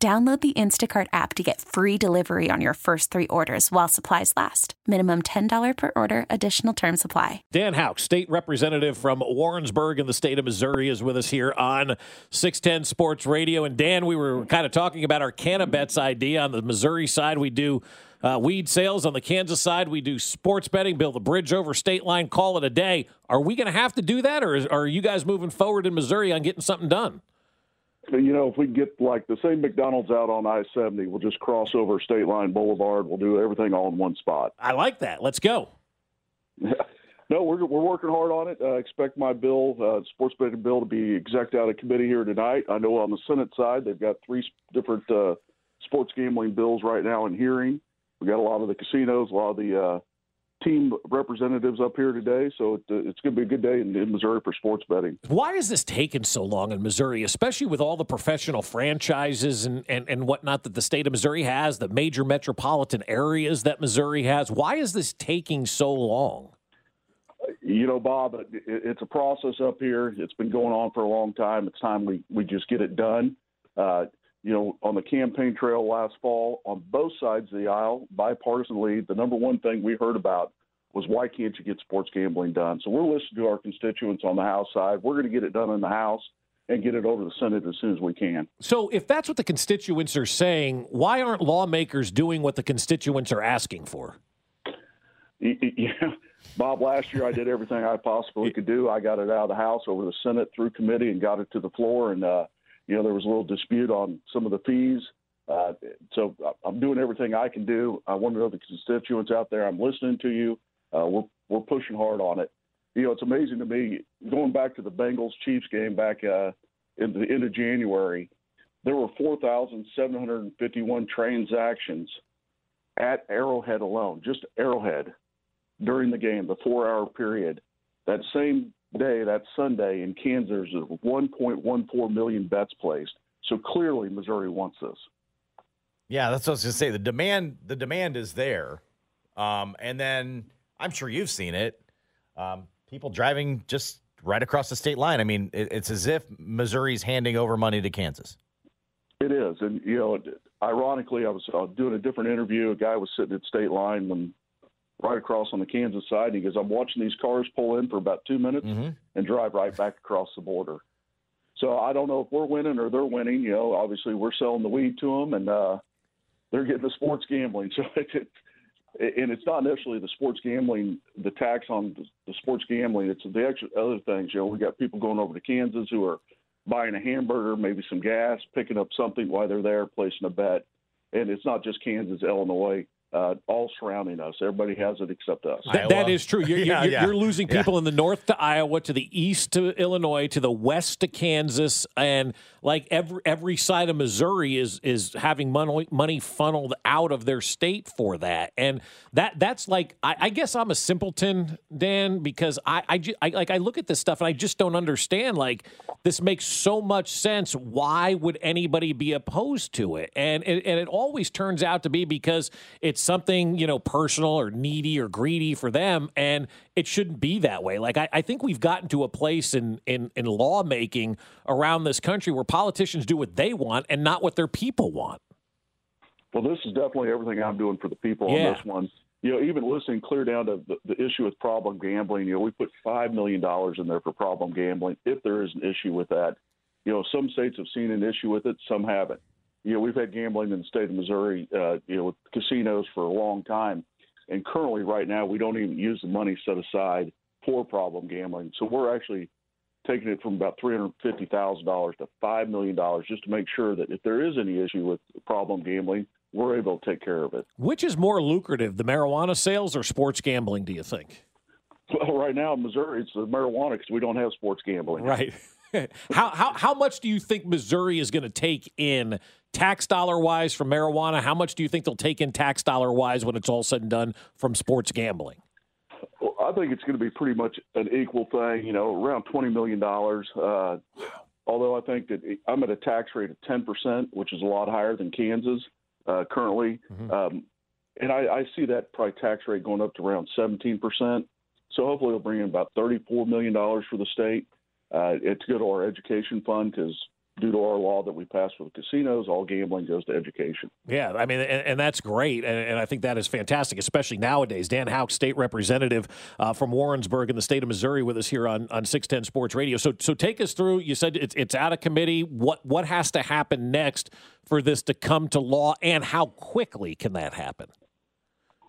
Download the Instacart app to get free delivery on your first three orders while supplies last. Minimum $10 per order, additional term supply. Dan Houx, state representative from Warrensburg in the state of Missouri, is with us here on 610 Sports Radio. And Dan, we were kind of talking about our Cannabets idea. On the Missouri side, we do uh, weed sales. On the Kansas side, we do sports betting, build a bridge over state line, call it a day. Are we going to have to do that, or is, are you guys moving forward in Missouri on getting something done? You know, if we get like the same McDonald's out on I 70, we'll just cross over State Line Boulevard. We'll do everything all in one spot. I like that. Let's go. no, we're, we're working hard on it. Uh, expect my bill, uh, sports betting bill, to be exec out of committee here tonight. I know on the Senate side, they've got three different uh, sports gambling bills right now in hearing. We got a lot of the casinos, a lot of the uh, team representatives up here today, so it, it's going to be a good day in, in, Missouri for sports betting. Why is this taking so long in Missouri, especially with all the professional franchises and, and, and whatnot that the state of Missouri has, the major metropolitan areas that Missouri has? Why is this taking so long? You know, Bob, it, it's a process up here. It's been going on for a long time. It's time we, we just get it done. Uh, you know, on the campaign trail last fall, on both sides of the aisle, bipartisan lead, the number one thing we heard about was why can't you get sports gambling done? So we're listening to our constituents on the House side. We're going to get it done in the House and get it over the Senate as soon as we can. So if that's what the constituents are saying, why aren't lawmakers doing what the constituents are asking for? Yeah. Bob, last year I did everything I possibly could do. I got it out of the House over the Senate through committee and got it to the floor. And uh, you know, there was a little dispute on some of the fees. Uh, so I'm doing everything I can do. I want to know the constituents out there. I'm listening to you. Uh, we're we're pushing hard on it. You know, it's amazing to me going back to the Bengals Chiefs game back uh, in the end of January. There were 4,751 transactions at Arrowhead alone, just Arrowhead, during the game, the four-hour period. That same day, that Sunday in Kansas, there's 1.14 million bets placed. So clearly, Missouri wants this. Yeah, that's what I was going to say. The demand, the demand is there, um, and then I'm sure you've seen it. Um, people driving just right across the state line. I mean, it, it's as if Missouri's handing over money to Kansas. It is, and you know, ironically, I was uh, doing a different interview. A guy was sitting at state line when right across on the Kansas side. He goes, I'm watching these cars pull in for about two minutes mm-hmm. and drive right back across the border. So I don't know if we're winning or they're winning. You know, obviously we're selling the weed to them and uh, they're getting the sports gambling. So it, and it's not necessarily the sports gambling, the tax on the sports gambling. It's the extra other things. You know, we got people going over to Kansas who are buying a hamburger, maybe some gas, picking up something while they're there, placing a bet. And it's not just Kansas, Illinois uh, all surrounding us. Everybody has it except us. That, that is true. You're, yeah, you're, yeah. you're losing people yeah. in the north to Iowa, to the east to Illinois, to the west to Kansas, and like every every side of Missouri is is having money money funneled out of their state for that, and that that's like I, I guess I'm a simpleton, Dan, because I, I, I like I look at this stuff and I just don't understand. Like this makes so much sense. Why would anybody be opposed to it? And it, and it always turns out to be because it's it's something you know personal or needy or greedy for them and it shouldn't be that way. Like i, I think we've gotten to a place in, in in lawmaking around this country where politicians do what they want and not what their people want. Well this is definitely everything i'm doing for the people yeah. on this one. You know even listening clear down to the, the issue with problem gambling you know we put five million dollars in there for problem gambling. If there is an issue with that you know some states have seen an issue with it some haven't you know, we've had gambling in the state of Missouri, uh, you know, with casinos for a long time. And currently, right now, we don't even use the money set aside for problem gambling. So we're actually taking it from about $350,000 to $5 million just to make sure that if there is any issue with problem gambling, we're able to take care of it. Which is more lucrative, the marijuana sales or sports gambling, do you think? Well, right now in Missouri, it's the marijuana because we don't have sports gambling. Right. how, how, how much do you think Missouri is going to take in tax dollar wise from marijuana? How much do you think they'll take in tax dollar wise when it's all said and done from sports gambling? Well, I think it's going to be pretty much an equal thing. You know, around twenty million dollars. Uh, although I think that I'm at a tax rate of ten percent, which is a lot higher than Kansas uh, currently, mm-hmm. um, and I, I see that probably tax rate going up to around seventeen percent. So hopefully, it'll bring in about thirty-four million dollars for the state. Uh, to go to our education fund because due to our law that we passed with casinos, all gambling goes to education. Yeah, I mean, and, and that's great, and, and, I think that is fantastic, especially nowadays. Dan Houx, state representative uh, from Warrensburg in the state of Missouri, with us here on on six ten Sports Radio. So, so take us through. You said it's it's out of committee. What what has to happen next for this to come to law, and how quickly can that happen?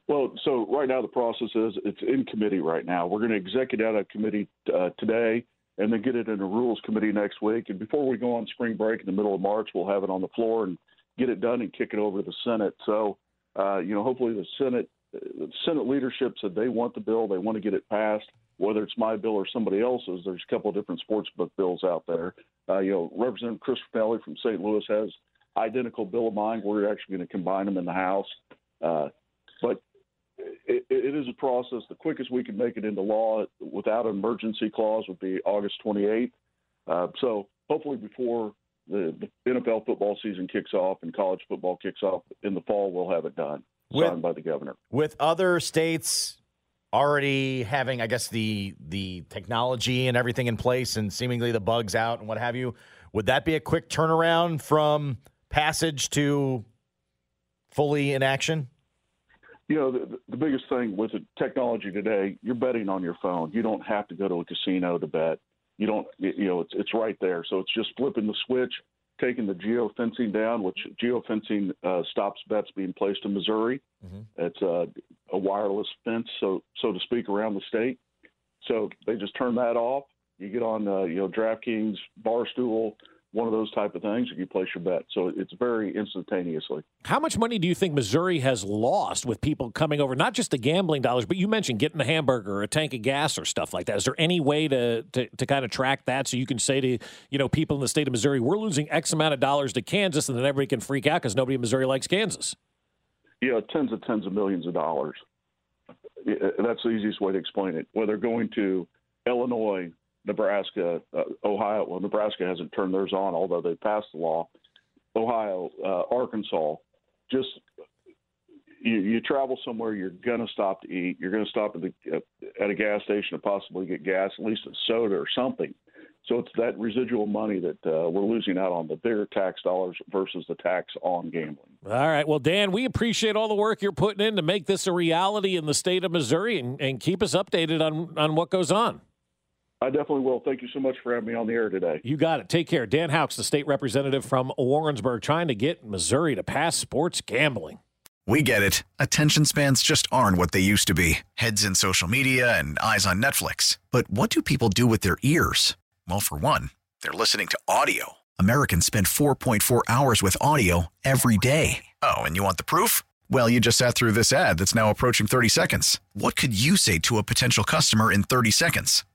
Well, so right now the process is it's in committee right now. We're going to execute out of committee uh, today and then get it in the rules committee next week. And before we go on spring break in the middle of March, we'll have it on the floor and get it done and kick it over to the Senate. So, uh, you know, hopefully the Senate, the Senate leadership said they want the bill, they want to get it passed. Whether it's my bill or somebody else's, there's a couple of different sports book bills out there. Uh, you know, Representative Chris Finelli from St. Louis has identical bill of mine. We're actually going to combine them in the House. Uh, but it, it is a process. The quickest we can make it into law without an emergency clause would be August 28th. Uh, so hopefully before the, the, NFL football season kicks off and college football kicks off in the fall, we'll have it done, with, signed by the governor. With other states already having, I guess, the the technology and everything in place and seemingly the bugs out and what have you, would that be a quick turnaround from passage to fully in action? You know, the, the biggest thing with the technology today, you're betting on your phone. You don't have to go to a casino to bet. You don't, you know, it's it's right there. So it's just flipping the switch, taking the geofencing down, which geofencing uh, stops bets being placed in Missouri. Mm-hmm. It's a, a wireless fence, so so to speak, around the state. So they just turn that off. You get on, uh, you know, DraftKings, Barstool, one of those type of things, if you place your bet. So it's very instantaneously. How much money do you think Missouri has lost with people coming over, not just the gambling dollars, but you mentioned getting a hamburger or a tank of gas or stuff like that? Is there any way to, to, to kind of track that so you can say to you know people in the state of Missouri, we're losing X amount of dollars to Kansas, and then everybody can freak out because nobody in Missouri likes Kansas? Yeah, tens of tens of millions of dollars. That's the easiest way to explain it. Whether going to Illinois, Nebraska, uh, Ohio. Well, Nebraska hasn't turned theirs on, although they passed the law. Ohio, uh, Arkansas, just you, you travel somewhere, you're going to stop to eat. You're going to stop at the uh, at a gas station to possibly get gas, at least a soda or something. So it's that residual money that uh, we're losing out on the bigger tax dollars versus the tax on gambling. All right. Well, Dan, we appreciate all the work you're putting in to make this a reality in the state of Missouri and, and keep us updated on, on what goes on. I definitely will. Thank you so much for having me on the air today. You got it. Take care. Dan Houx, the state representative from Warrensburg, trying to get Missouri to pass sports gambling. We get it. Attention spans just aren't what they used to be heads in social media and eyes on Netflix. But what do people do with their ears? Well, for one, they're listening to audio. Americans spend 4.4 hours with audio every day. Oh, and you want the proof? Well, you just sat through this ad that's now approaching 30 seconds. What could you say to a potential customer in 30 seconds?